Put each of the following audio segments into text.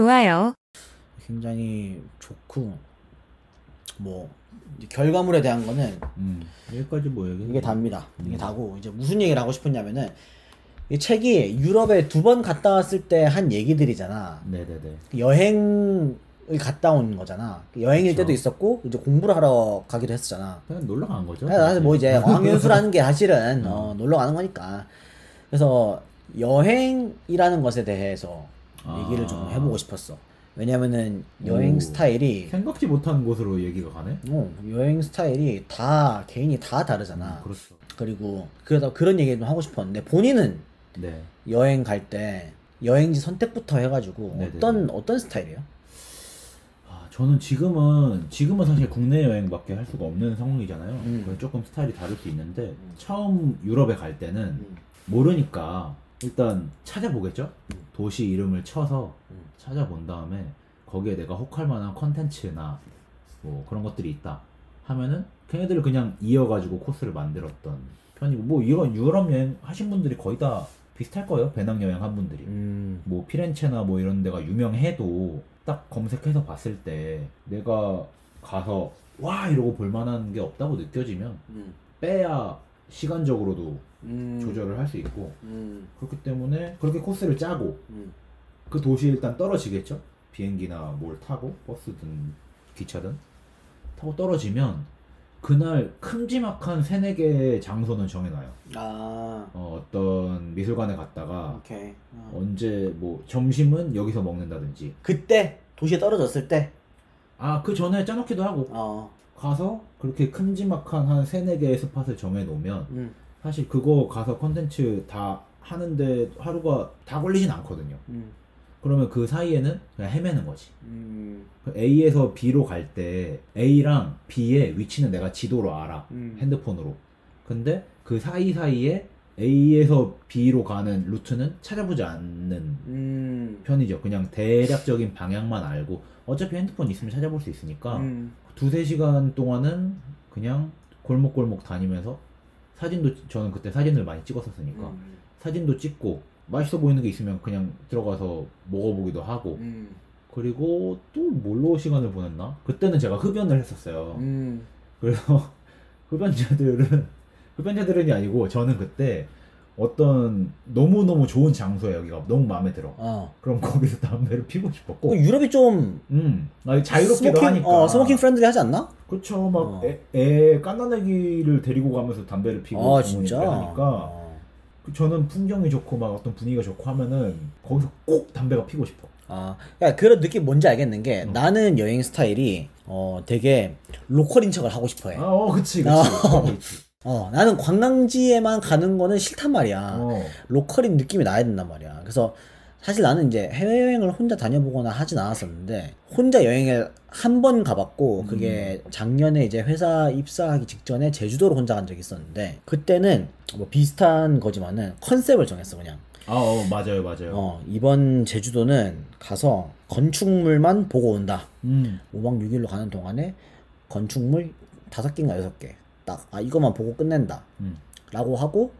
좋아요. 굉장히 좋고 뭐 이제 결과물에 대한 거는 음. 여기까지 뭐 얘기. 이게 답니다. 이게 다고 이제 무슨 얘기를 하고 싶었냐면은 이 책이 유럽에 두 번 갔다 왔을 때 한 얘기들이잖아. 네네네. 여행을 갔다 온 거잖아. 여행일 그쵸. 때도 있었고 이제 공부를 하러 가기도 했었잖아. 그냥 놀러 간 거죠. 사실 뭐 이제 왕연수라는 게 사실은 음. 어, 놀러 가는 거니까. 그래서 여행이라는 것에 대해서 아. 얘기를 좀 해보고 싶었어. 왜냐면은 여행 오. 스타일이 생각지 못한 곳으로 얘기가 가네. 어, 여행 스타일이 다 개인이 다 다르잖아. 그렇죠. 그리고 그러다 그런 얘기 좀 하고 싶었는데 본인은 네. 여행 갈 때 여행지 선택부터 해가지고 네네네. 어떤 어떤 스타일이에요? 아, 저는 지금은 지금은 사실 국내 여행밖에 할 수가 없는 상황이잖아요. 음. 그래서 조금 스타일이 다를 수 있는데 처음 유럽에 갈 때는 음. 모르니까 일단 찾아보겠죠. 음. 도시 이름을 쳐서 음. 찾아본 다음에 거기에 내가 혹할 만한 컨텐츠나 뭐 그런 것들이 있다 하면은 걔네들을 그냥 이어가지고 코스를 만들었던 편이고 뭐 이런 유럽 여행 하신 분들이 거의 다 비슷할 거예요. 배낭 여행 한 분들이. 음. 뭐 피렌체나 뭐 이런 데가 유명해도 딱 검색해서 봤을 때 내가 가서 와 이러고 볼만한 게 없다고 느껴지면 음. 빼야 시간적으로도 음. 조절을 할 수 있고 음. 그렇기 때문에 그렇게 코스를 짜고 음. 그 도시에 일단 떨어지겠죠 비행기나 뭘 타고 버스든 기차든 타고 떨어지면 그날 큼지막한 세네 개의 장소는 정해놔요 아. 어, 어떤 미술관에 갔다가 오케이. 어. 언제 뭐 점심은 여기서 먹는다든지 그때 도시에 떨어졌을 때. 아 그 전에 짜놓기도 하고 어. 가서 그렇게 큼지막한 한 세네 개의 스팟을 정해놓으면 음. 사실 그거 가서 컨텐츠 다 하는데 하루가 다 걸리진 않거든요 음. 그러면 그 사이에는 그냥 헤매는 거지 음. 그 A에서 B로 갈 때 A랑 B의 위치는 내가 지도로 알아 음. 핸드폰으로 근데 그 사이사이에 A에서 B로 가는 루트는 찾아보지 않는 음. 편이죠 그냥 대략적인 방향만 알고 어차피 핸드폰 있으면 찾아볼 수 있으니까 음. 두세 시간 동안은 그냥 골목골목 다니면서 사진도 저는 그때 사진을 많이 찍었었으니까 음. 사진도 찍고 맛있어 보이는 게 있으면 그냥 들어가서 먹어보기도 하고 음. 그리고 또 뭘로 시간을 보냈나? 그때는 제가 흡연을 했었어요. 음. 그래서 흡연자들은 흡연자들은이 아니고 저는 그때 어떤 너무너무 좋은 장소에 여기가 너무 마음에 들어. 어. 그럼 거기서 담배를 피고 싶었고 그 유럽이 좀 음, 아니, 자유롭기도 smoking, 하니까. 어, smoking friendly 하지 않나? 그쵸, 막, 어. 애, 애 갓난애기를 데리고 가면서 담배를 피고 아, 부모님들 진짜. 하니까, 어. 그 저는 풍경이 좋고, 막 어떤 분위기가 좋고 하면은, 거기서 꼭 담배가 피고 싶어. 아, 야, 그런 느낌 뭔지 알겠는 게 어. 나는 여행 스타일이 어 되게 로컬인 척을 하고 싶어해. 아, 어, 그치, 그치. 어. 어, 나는 관광지에만 가는 거는 싫단 말이야. 어. 로컬인 느낌이 나야 된단 말이야. 그래서 사실 나는 이제 해외여행을 혼자 다녀보거나 하진 않았었는데 혼자 여행을 한 번 가봤고 그게 작년에 이제 회사 입사하기 직전에 제주도로 혼자 간 적이 있었는데 그때는 뭐 비슷한 거지만은 컨셉을 정했어 그냥 아, 어, 맞아요, 맞아요. 어 이번 제주도는 가서 건축물만 보고 온다 음, 5박 6일로 가는 동안에 건축물 다섯 개인가 여섯 개 딱 아 이것만 보고 끝낸다 음. 라고 하고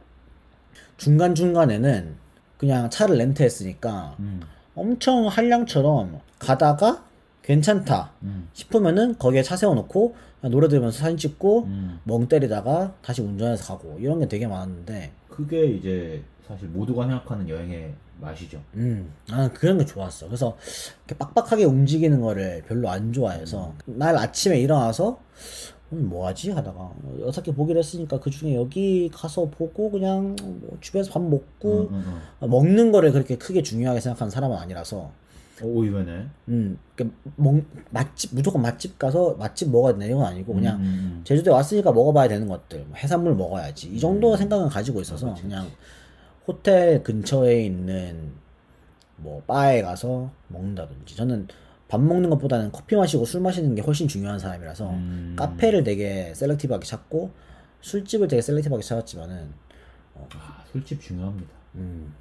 중간중간에는 그냥 차를 렌트했으니까 음, 엄청 한량처럼 가다가 괜찮다 음, 싶으면은 거기에 차 세워놓고 노래 들으면서 사진 찍고 음. 멍 때리다가 다시 운전해서 가고 이런 게 되게 많았는데 그게 이제 사실 모두가 생각하는 여행의 맛이죠. 음 나는 그런 게 좋았어 그래서 이렇게 빡빡하게 움직이는 거를 별로 안 좋아해서 날 아침에 일어나서 뭐 하지 하다가 여섯 개 보기로 했으니까 그 중에 여기 가서 보고 그냥 뭐 집에서 밥 먹고 음, 음, 음. 먹는 거를 그렇게 크게 중요하게 생각하는 사람은 아니라서 어, 오이면에. 음, 그러니까 먹, 맛집 무조건 맛집 가서 맛집 먹어야 되는 이건 아니고 그냥 음, 음, 제주도에 왔으니까 먹어봐야 되는 것들 뭐 해산물 먹어야지 이 정도 음. 생각은 가지고 있어서 아, 그냥 호텔 근처에 있는 뭐 바에 가서 먹는다든지 저는 밥 먹는 것보다는 커피 마시고 술 마시는 게 훨씬 중요한 사람이라서 음. 카페를 되게 셀렉티브하게 찾고 술집을 되게 셀렉티브하게 찾았지만은 아, 술집 중요합니다. 음,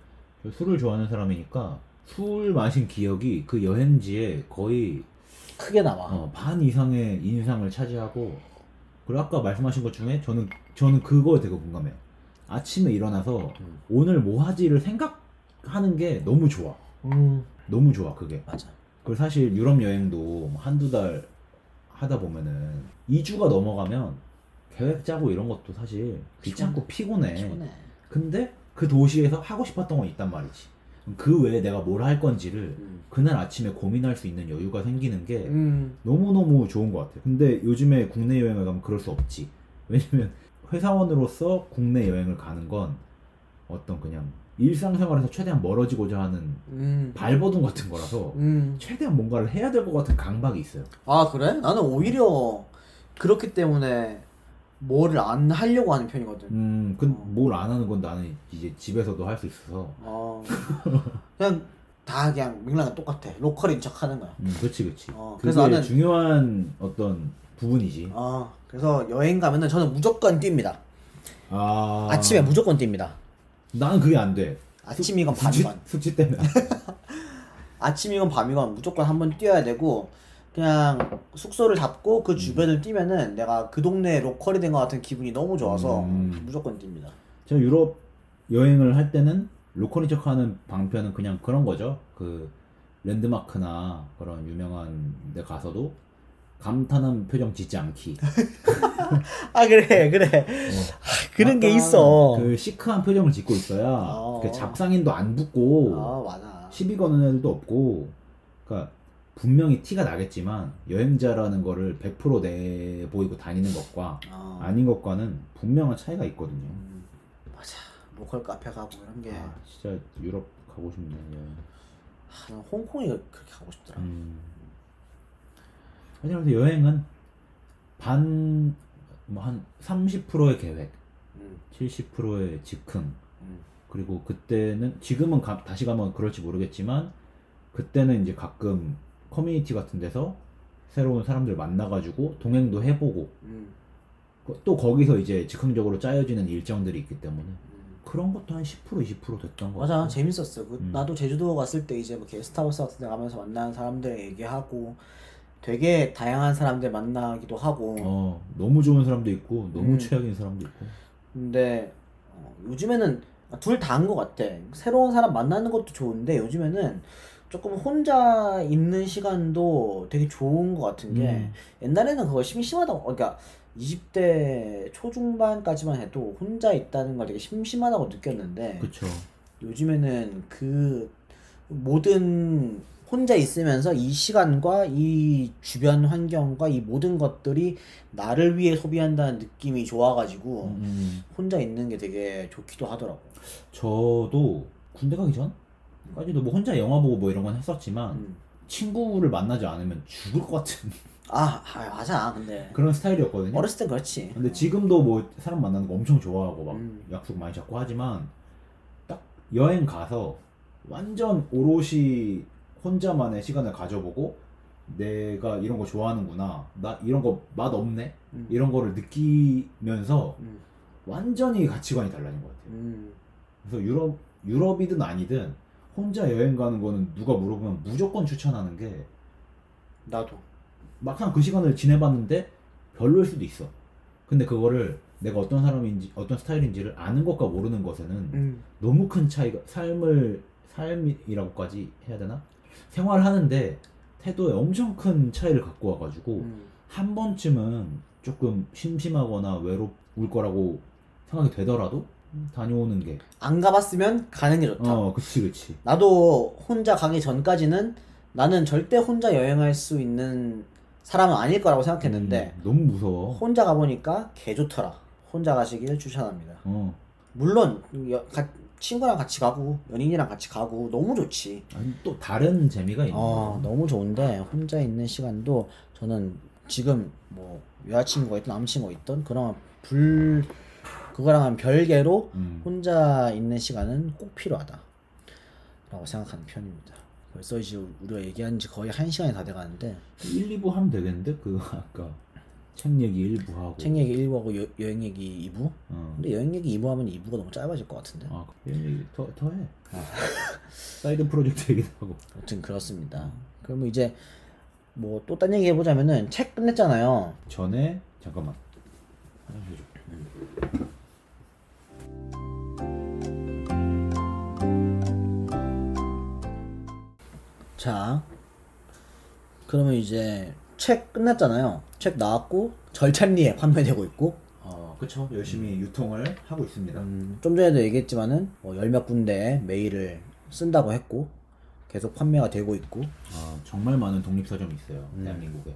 저 술을 좋아하는 사람이니까 술 마신 기억이 그 여행지에 거의 크게 남아 어, 반 이상의 인상을 차지하고 그리고 아까 말씀하신 것 중에 저는 저는 그거 되게 공감해요. 아침에 일어나서 오늘 뭐 하지를 생각하는 게 너무 좋아. 음, 너무 좋아 그게. 맞아 그리고 사실 유럽 여행도 뭐 한두 달 하다 보면은 2주가 넘어가면 계획 짜고 이런 것도 사실 귀찮고 피곤해. 피곤해. 근데 그 도시에서 하고 싶었던 건 있단 말이지. 그 외에 내가 뭘 할 건지를 음. 그날 아침에 고민할 수 있는 여유가 생기는 게 음. 너무너무 좋은 것 같아요. 근데 요즘에 국내 여행을 가면 그럴 수 없지. 왜냐면 회사원으로서 국내 여행을 가는 건 어떤 그냥 일상생활에서 최대한 멀어지고자 하는 음. 발버둥 같은 거라서 음. 최대한 뭔가를 해야 될 것 같은 강박이 있어요. 아 그래? 나는 오히려 그렇기 때문에 뭐를 안 하려고 하는 편이거든. 음, 어. 그뭘 안 하는 건 나는 이제 집에서도 할 수 있어서. 어. 그냥 다 그냥 맥락은 똑같아. 로컬인 척 하는 거야. 음, 그렇지, 그렇지. 어, 그래서 나는- 중요한 어떤 부분이지. 어. 그래서 여행 가면은 저는 무조건 뜁니다. 아, 아침에 무조건 뜁니다. 나는 그게 안 돼. 아침이건 밤이건. 숙취 때문에. 아침이건 밤이건 무조건 한 번 뛰어야 되고 그냥 숙소를 잡고 그 주변을 뛰면은 내가 그 동네 로컬이 된 것 같은 기분이 너무 좋아서 음. 무조건 뜁니다. 제가 유럽 여행을 할 때는 로컬인 척하는 방편은 그냥 그런 거죠. 그 랜드마크나 그런 유명한 데 가서도 감탄한 표정 짓지 않기. 아 그래 그래 아, 그런 게 있어. 그 시크한 표정을 짓고 있어야 어. 그 잡상인도 안 붙고 아 맞아. 시비 거는 애들도 없고. 그러니까 분명히 티가 나겠지만 여행자라는 거를 100% 내보이고 다니는 것과 어. 아닌 것과는 분명한 차이가 있거든요. 음, 맞아. 로컬 카페 가고 이런 게 아, 진짜 유럽 가고 싶네. 여행. 아, 난 홍콩이 그렇게 가고 싶더라. 음. 왜냐면 여행은 반, 뭐 한 30%의 계획, 음, 70%의 즉흥, 음, 그리고 그때는, 지금은 가- 다시 가면 그럴지 모르겠지만, 그때는 이제 가끔 커뮤니티 같은 데서 새로운 사람들 만나가지고 동행도 해보고, 음, 그- 또 거기서 이제 즉흥적으로 짜여지는 일정들이 있기 때문에, 음. 그런 것도 한 10%, 20% 됐던 거 맞아 같아요. 재밌었어. 그, 음. 나도 제주도 갔을 때 이제 뭐 게스트하우스 같은 데 가면서 만나는 사람들 얘기하고 되게 다양한 사람들 만나기도 하고 어, 너무 좋은 사람도 있고, 너무 음. 최악인 사람도 있고. 근데 어, 요즘에는 둘다한것 같아. 새로운 사람 만나는 것도 좋은데 요즘에는 조금 혼자 있는 시간도 되게 좋은 것 같은 게 음. 옛날에는 그거 심심하다고 그러니까 20대 초중반까지만 해도 혼자 있다는 걸 되게 심심하다고 느꼈는데 그쵸. 요즘에는 그 모든 혼자 있으면서 이 시간과 이 주변 환경과 이 모든 것들이 나를 위해 소비한다는 느낌이 좋아가지고 음. 혼자 있는 게 되게 좋기도 하더라고. 저도 군대 가기 전까지도 뭐 혼자 영화 보고 뭐 이런 건 했었지만 음. 친구를 만나지 않으면 죽을 것 같은 아, 아, 맞아. 근데 그런 스타일이었거든요. 어렸을 땐 그렇지. 근데 지금도 뭐 사람 만나는 거 엄청 좋아하고 막 음. 약속 많이 잡고 하지만 딱 여행 가서 완전 오롯이 혼자만의 시간을 가져보고 내가 이런 거 좋아하는구나 나 이런 거 맛 없네 음. 이런 거를 느끼면서 음. 완전히 가치관이 달라진 것 같아요. 음. 그래서 유럽 유럽이든 아니든 혼자 여행 가는 거는 누가 물어보면 무조건 추천하는 게 나도. 막상 그 시간을 지내봤는데 별로일 수도 있어. 근데 그거를 내가 어떤 사람인지 어떤 스타일인지를 아는 것과 모르는 것에는 음. 너무 큰 차이가 삶을 삶이라고까지 해야 되나 생활하는데 태도에 엄청 큰 차이를 갖고 와가지고 음. 한 번쯤은 조금 심심하거나 외로울 거라고 생각이 되더라도 다녀오는 게 안 가봤으면 가는 게 좋다. 어, 그치, 그치. 나도 혼자 가기 전까지는 나는 절대 혼자 여행할 수 있는 사람은 아닐 거라고 생각했는데 음, 너무 무서워. 혼자 가보니까 개 좋더라. 혼자 가시길 추천합니다. 어. 물론 여- 가- 친구랑 같이 가고 연인이랑 같이 가고 너무 좋지. 아니, 또 다른 재미가 있는 어. 너무 좋은데 혼자 있는 시간도 저는 지금 뭐 여자친구가 있든 남자친구가 있든 그런 불 그거랑은 별개로 음. 혼자 있는 시간은 꼭 필요하다. 라고 생각하는 편입니다. 벌써 이제 우리가 얘기한 지 거의 한 시간이 다 돼가는데 1, 2부 하면 되겠는데? 그, 아까 책 얘기 1부 하고. 책 얘기 1부 하고 여, 여행 얘기 2부? 어. 근데 여행 얘기 2부 하면 2부가 너무 짧아질 것 같은데. 아, 여행 얘기 더, 더 해. 사이드 프로젝트 얘기도 하고. 아무튼 그렇습니다. 그러면 이제 뭐 또 딴 얘기 해보자면은 책 끝냈잖아요. 전에, 잠깐만. 하나 해줘. 자, 그러면 이제 책 끝났잖아요. 책 나왔고 절찬리에 판매되고 있고 어, 그쵸. 열심히 유통을 하고 있습니다. 음, 좀 전에도 얘기했지만은 뭐 열몇 군데 메일을 쓴다고 했고 계속 판매가 되고 있고 아, 정말 많은 독립서점이 있어요. 음. 대한민국에.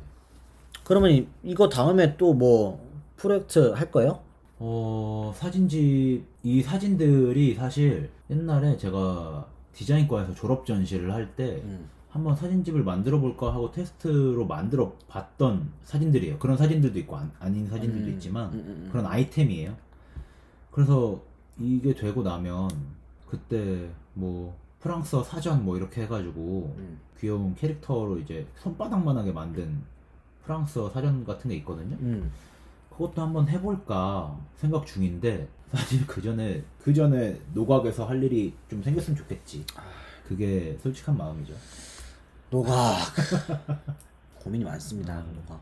그러면 이, 이거 다음에 또 뭐 프로젝트 할 거예요? 어, 사진집, 이 사진들이 사실 옛날에 제가 디자인과에서 졸업 전시를 할 때 음. 한번 사진집을 만들어 볼까 하고 테스트로 만들어 봤던 사진들이에요. 그런 사진들도 있고 안, 아닌 사진들도 음, 있지만 음, 음, 음. 그런 아이템이에요. 그래서 이게 되고 나면 그때 뭐 프랑스어 사전 뭐 이렇게 해가지고 음. 귀여운 캐릭터로 이제 손바닥만하게 만든 프랑스어 사전 같은 게 있거든요. 음. 그것도 한번 해볼까 생각 중인데 사실 그 전에 그 전에 노각에서 할 일이 좀 생겼으면 좋겠지. 그게 솔직한 마음이죠. 노각 고민이 많습니다. 노각.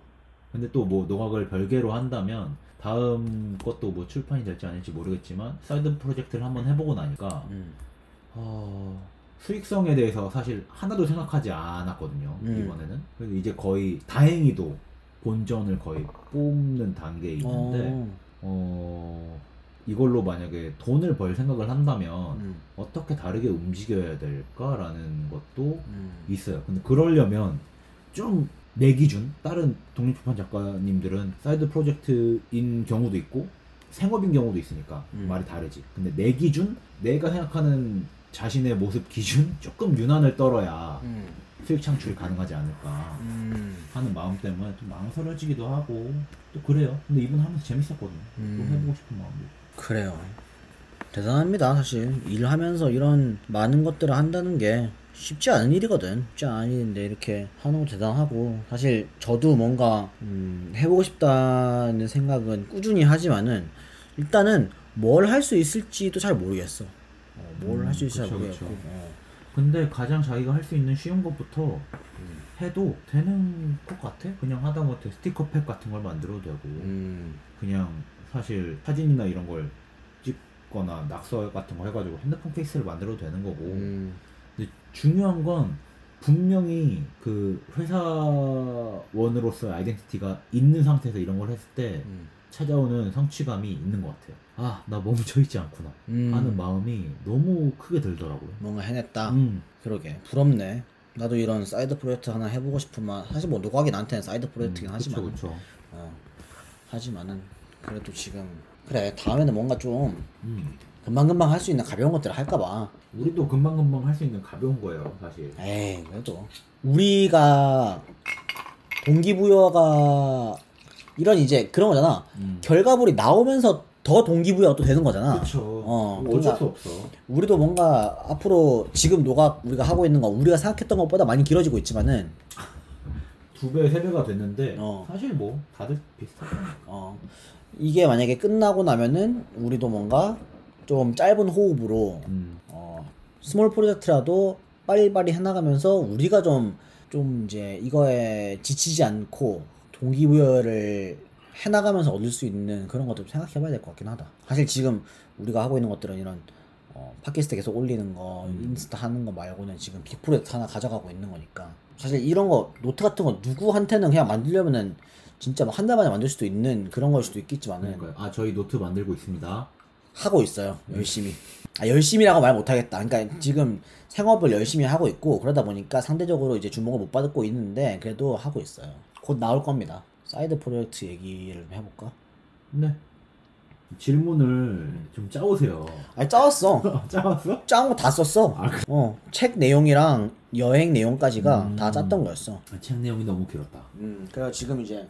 근데 또 뭐 노각을 별개로 한다면 다음 것도 뭐 출판이 될지 아닐지 모르겠지만 사이드 프로젝트를 한번 해보고 나니까 음. 어, 수익성에 대해서 사실 하나도 생각하지 않았거든요 음. 이번에는 그래서 이제 거의 다행히도 본전을 거의 뽑는 단계에 있는데 어. 어, 이걸로 만약에 돈을 벌 생각을 한다면 음. 어떻게 다르게 움직여야 될까라는 것도 음. 있어요. 근데 그러려면 좀 내 기준 다른 독립출판 작가님들은 사이드 프로젝트인 경우도 있고 생업인 경우도 있으니까 음. 말이 다르지. 근데 내 기준 내가 생각하는 자신의 모습 기준 조금 유난을 떨어야 음. 수익 창출이 가능하지 않을까 음. 하는 마음 때문에 좀 망설여지기도 하고 또 그래요. 근데 이번 하면서 재밌었거든요. 음. 또 해보고 싶은 마음도. 그래요. 대단합니다, 사실. 일하면서 이런 많은 것들을 한다는 게 쉽지 않은 일이거든. 쉽지 않은 일인데 이렇게 하는 거 대단하고. 사실 저도 뭔가, 음, 해보고 싶다는 생각은 꾸준히 하지만은 일단은 뭘 할 수 있을지도 잘 모르겠어. 어, 뭘 음, 할수 있을지 잘 모르겠고. 그쵸. 어. 근데 가장 자기가 할 수 있는 쉬운 것부터 해도 되는 것 같아. 그냥 하다 못해 스티커 팩 같은 걸 만들어도 되고 음, 그냥 사실 사진이나 이런 걸 찍거나 낙서 같은 거 해가지고 핸드폰 케이스를 만들어도 되는 거고 음, 근데 중요한 건 분명히 그 회사원으로서의 아이덴티티가 있는 상태에서 이런 걸 했을 때 음. 찾아오는 성취감이 있는 것 같아요. 아, 나 멈춰 있지 않구나 음. 하는 마음이 너무 크게 들더라고요. 뭔가 해냈다. 음, 그러게. 부럽네. 나도 이런 사이드 프로젝트 하나 해보고 싶으면 사실 뭐 노각이 나한테는 사이드 프로젝트긴 하지만 음, 그쵸, 그쵸. 어, 하지만은 그래도 지금 그래 다음에는 뭔가 좀 음. 금방금방 할 수 있는 가벼운 것들을 할까봐 우리도 금방금방 할 수 있는 가벼운 거예요, 사실. 에이 그래도 우리가 동기부여가 이런 이제 그런 거잖아 음. 결과물이 나오면서 더 동기부여가 또 되는 거잖아 그쵸. 어, 어쩔 그러니까 수 없어. 우리도 뭔가 앞으로 지금 노각 우리가 하고 있는 거 우리가 생각했던 것보다 많이 길어지고 있지만은 두 배, 세 배가 됐는데, 어. 사실 뭐, 다들 비슷하잖아. 어, 이게 만약에 끝나고 나면은 우리도 뭔가 좀 짧은 호흡으로 음. 어, small 프로젝트라도 빨리빨리 해나가면서 우리가 좀, 좀 이제 이거에 지치지 않고 동기부여를 해나가면서 얻을 수 있는 그런 것도 생각해 봐야 될 것 같긴 하다. 사실 지금 우리가 하고 있는 것들은 이런 어, 팟캐스트 계속 올리는 거, 인스타 하는 거 말고는 지금 big 프로젝트 하나 가져가고 있는 거니까. 사실 이런 거, 노트 같은 거 누구한테는 그냥 만들려면은 진짜 뭐한달 만에 만들 수도 있는 그런 걸 수도 있겠지만은 그러니까요. 아, 저희 노트 만들고 있습니다. 하고 있어요 열심히 아 열심히라고 말 못하겠다 그러니까 지금 생업을 열심히 하고 있고 그러다 보니까 상대적으로 이제 주목을 못 받고 있는데 그래도 하고 있어요 곧 나올 겁니다 사이드 프로젝트 얘기를 좀 해볼까 네. 질문을 좀 짜오세요. 아니 짜왔어 짜왔어? 짜온 거 다 썼어 어책 내용이랑 여행 내용까지가 음. 다 짰던 거였어 아, 책 내용이 너무 길었다. 음 그래서 지금 이제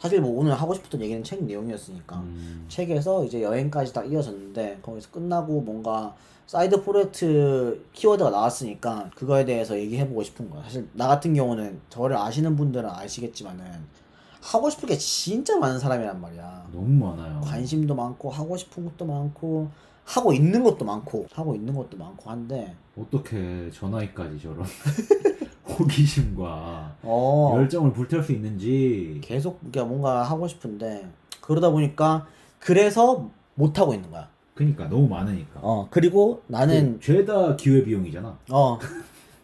사실 뭐 오늘 하고 싶었던 얘기는 책 내용이었으니까 음. 책에서 이제 여행까지 딱 이어졌는데 거기서 끝나고 뭔가 사이드 프로젝트 키워드가 나왔으니까 그거에 대해서 얘기해보고 싶은 거야. 사실 나 같은 경우는 저를 아시는 분들은 아시겠지만은 하고 싶은 게 진짜 많은 사람이란 말이야. 너무 많아요. 관심도 많고 하고 싶은 것도 많고 하고 있는 것도 많고 하고 있는 것도 많고 한데 어떻게 저 나이까지 저런 호기심과 어 열정을 불태울 수 있는지 계속 뭔가 하고 싶은데 그러다 보니까 그래서 못 하고 있는 거야. 그니까 너무 많으니까 어 그리고 나는 그 죄다 기회 비용이잖아 어.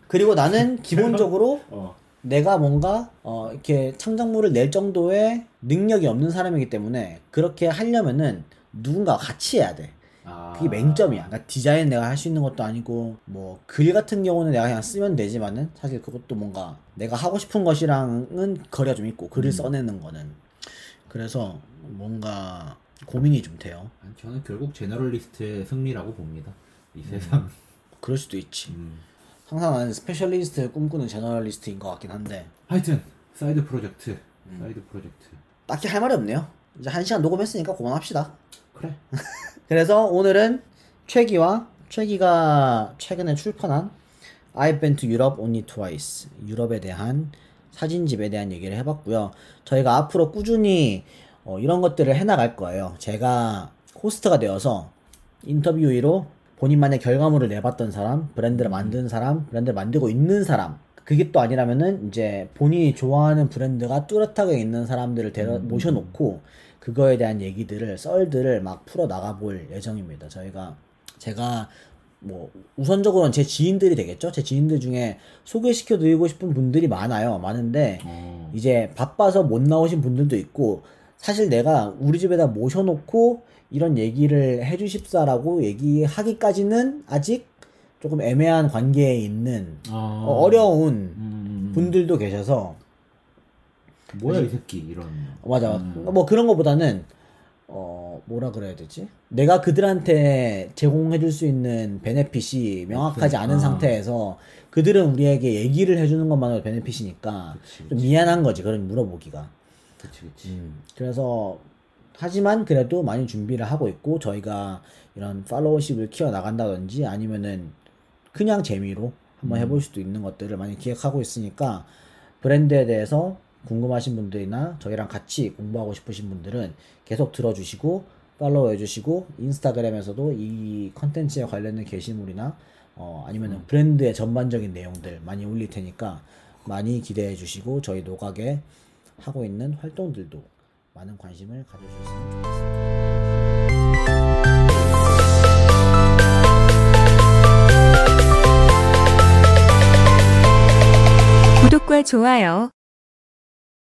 그리고 나는 기본적으로 어 내가 뭔가 어, 이렇게 창작물을 낼 정도의 능력이 없는 사람이기 때문에 그렇게 하려면은 누군가 같이 해야 돼. 아. 그게 맹점이야. 그러니까 디자인 내가 할 수 있는 것도 아니고 뭐 글 같은 경우는 내가 그냥 쓰면 되지만은 사실 그것도 뭔가 내가 하고 싶은 것이랑은 거리가 좀 있고 글을 음. 써내는 거는 그래서 뭔가 고민이 좀 돼요. 저는 결국 generalist의 승리라고 봅니다. 이 세상. 그럴 수도 있지. 음. 항상 나는 specialist를 꿈꾸는 generalist인 것 같긴 한데 하여튼 사이드 프로젝트. 음. 사이드 프로젝트. 딱히 할 말이 없네요. 이제 한 시간 녹음했으니까 그만합시다. 그래. 그래서 오늘은 최기와 최기가 최근에 출판한 I've been to Europe only twice 유럽에 대한 사진집에 대한 얘기를 해봤고요. 저희가 앞으로 꾸준히 어, 이런 것들을 해나갈 거예요. 제가 호스트가 되어서 인터뷰로 본인만의 결과물을 내봤던 사람, 브랜드를 만든 사람, 브랜드를 만들고 있는 사람. 그게 또 아니라면은 이제 본인이 좋아하는 브랜드가 뚜렷하게 있는 사람들을 데려 음. 모셔놓고 그거에 대한 얘기들을 썰들을 막 풀어 나가 볼 예정입니다. 저희가 제가 뭐 우선적으로는 제 지인들이 되겠죠. 제 지인들 중에 소개시켜 드리고 싶은 분들이 많아요. 많은데 어. 이제 바빠서 못 나오신 분들도 있고 사실 내가 우리 집에다 모셔놓고 이런 얘기를 해주십사라고 얘기하기까지는 아직 조금 애매한 관계에 있는 아. 어, 어려운 음. 분들도 계셔서 뭐야 이 새끼 이런. 어, 맞아 음. 뭐 그런 거보다는 어 뭐라 그래야 되지 내가 그들한테 제공해줄 수 있는 베네핏이 명확하지 않은 아. 상태에서 그들은 우리에게 얘기를 해주는 것만으로 베네핏이니까 그치, 좀 그치. 미안한 거지 그런 물어보기가 그치 그치. 음, 그래서 하지만 그래도 많이 준비를 하고 있고 저희가 이런 팔로워십을 키워 나간다든지 아니면은 그냥 재미로 한번 음. 해볼 수도 있는 것들을 많이 기획하고 있으니까 브랜드에 대해서 궁금하신 분들이나 저희랑 같이 공부하고 싶으신 분들은 계속 들어주시고 팔로우 해주시고 인스타그램에서도 이 컨텐츠에 관련된 게시물이나 어, 아니면 브랜드의 전반적인 내용들 많이 올릴 테니까 많이 기대해 주시고 저희 노각에 하고 있는 활동들도 많은 관심을 가져주셨으면 좋겠습니다. 구독과 좋아요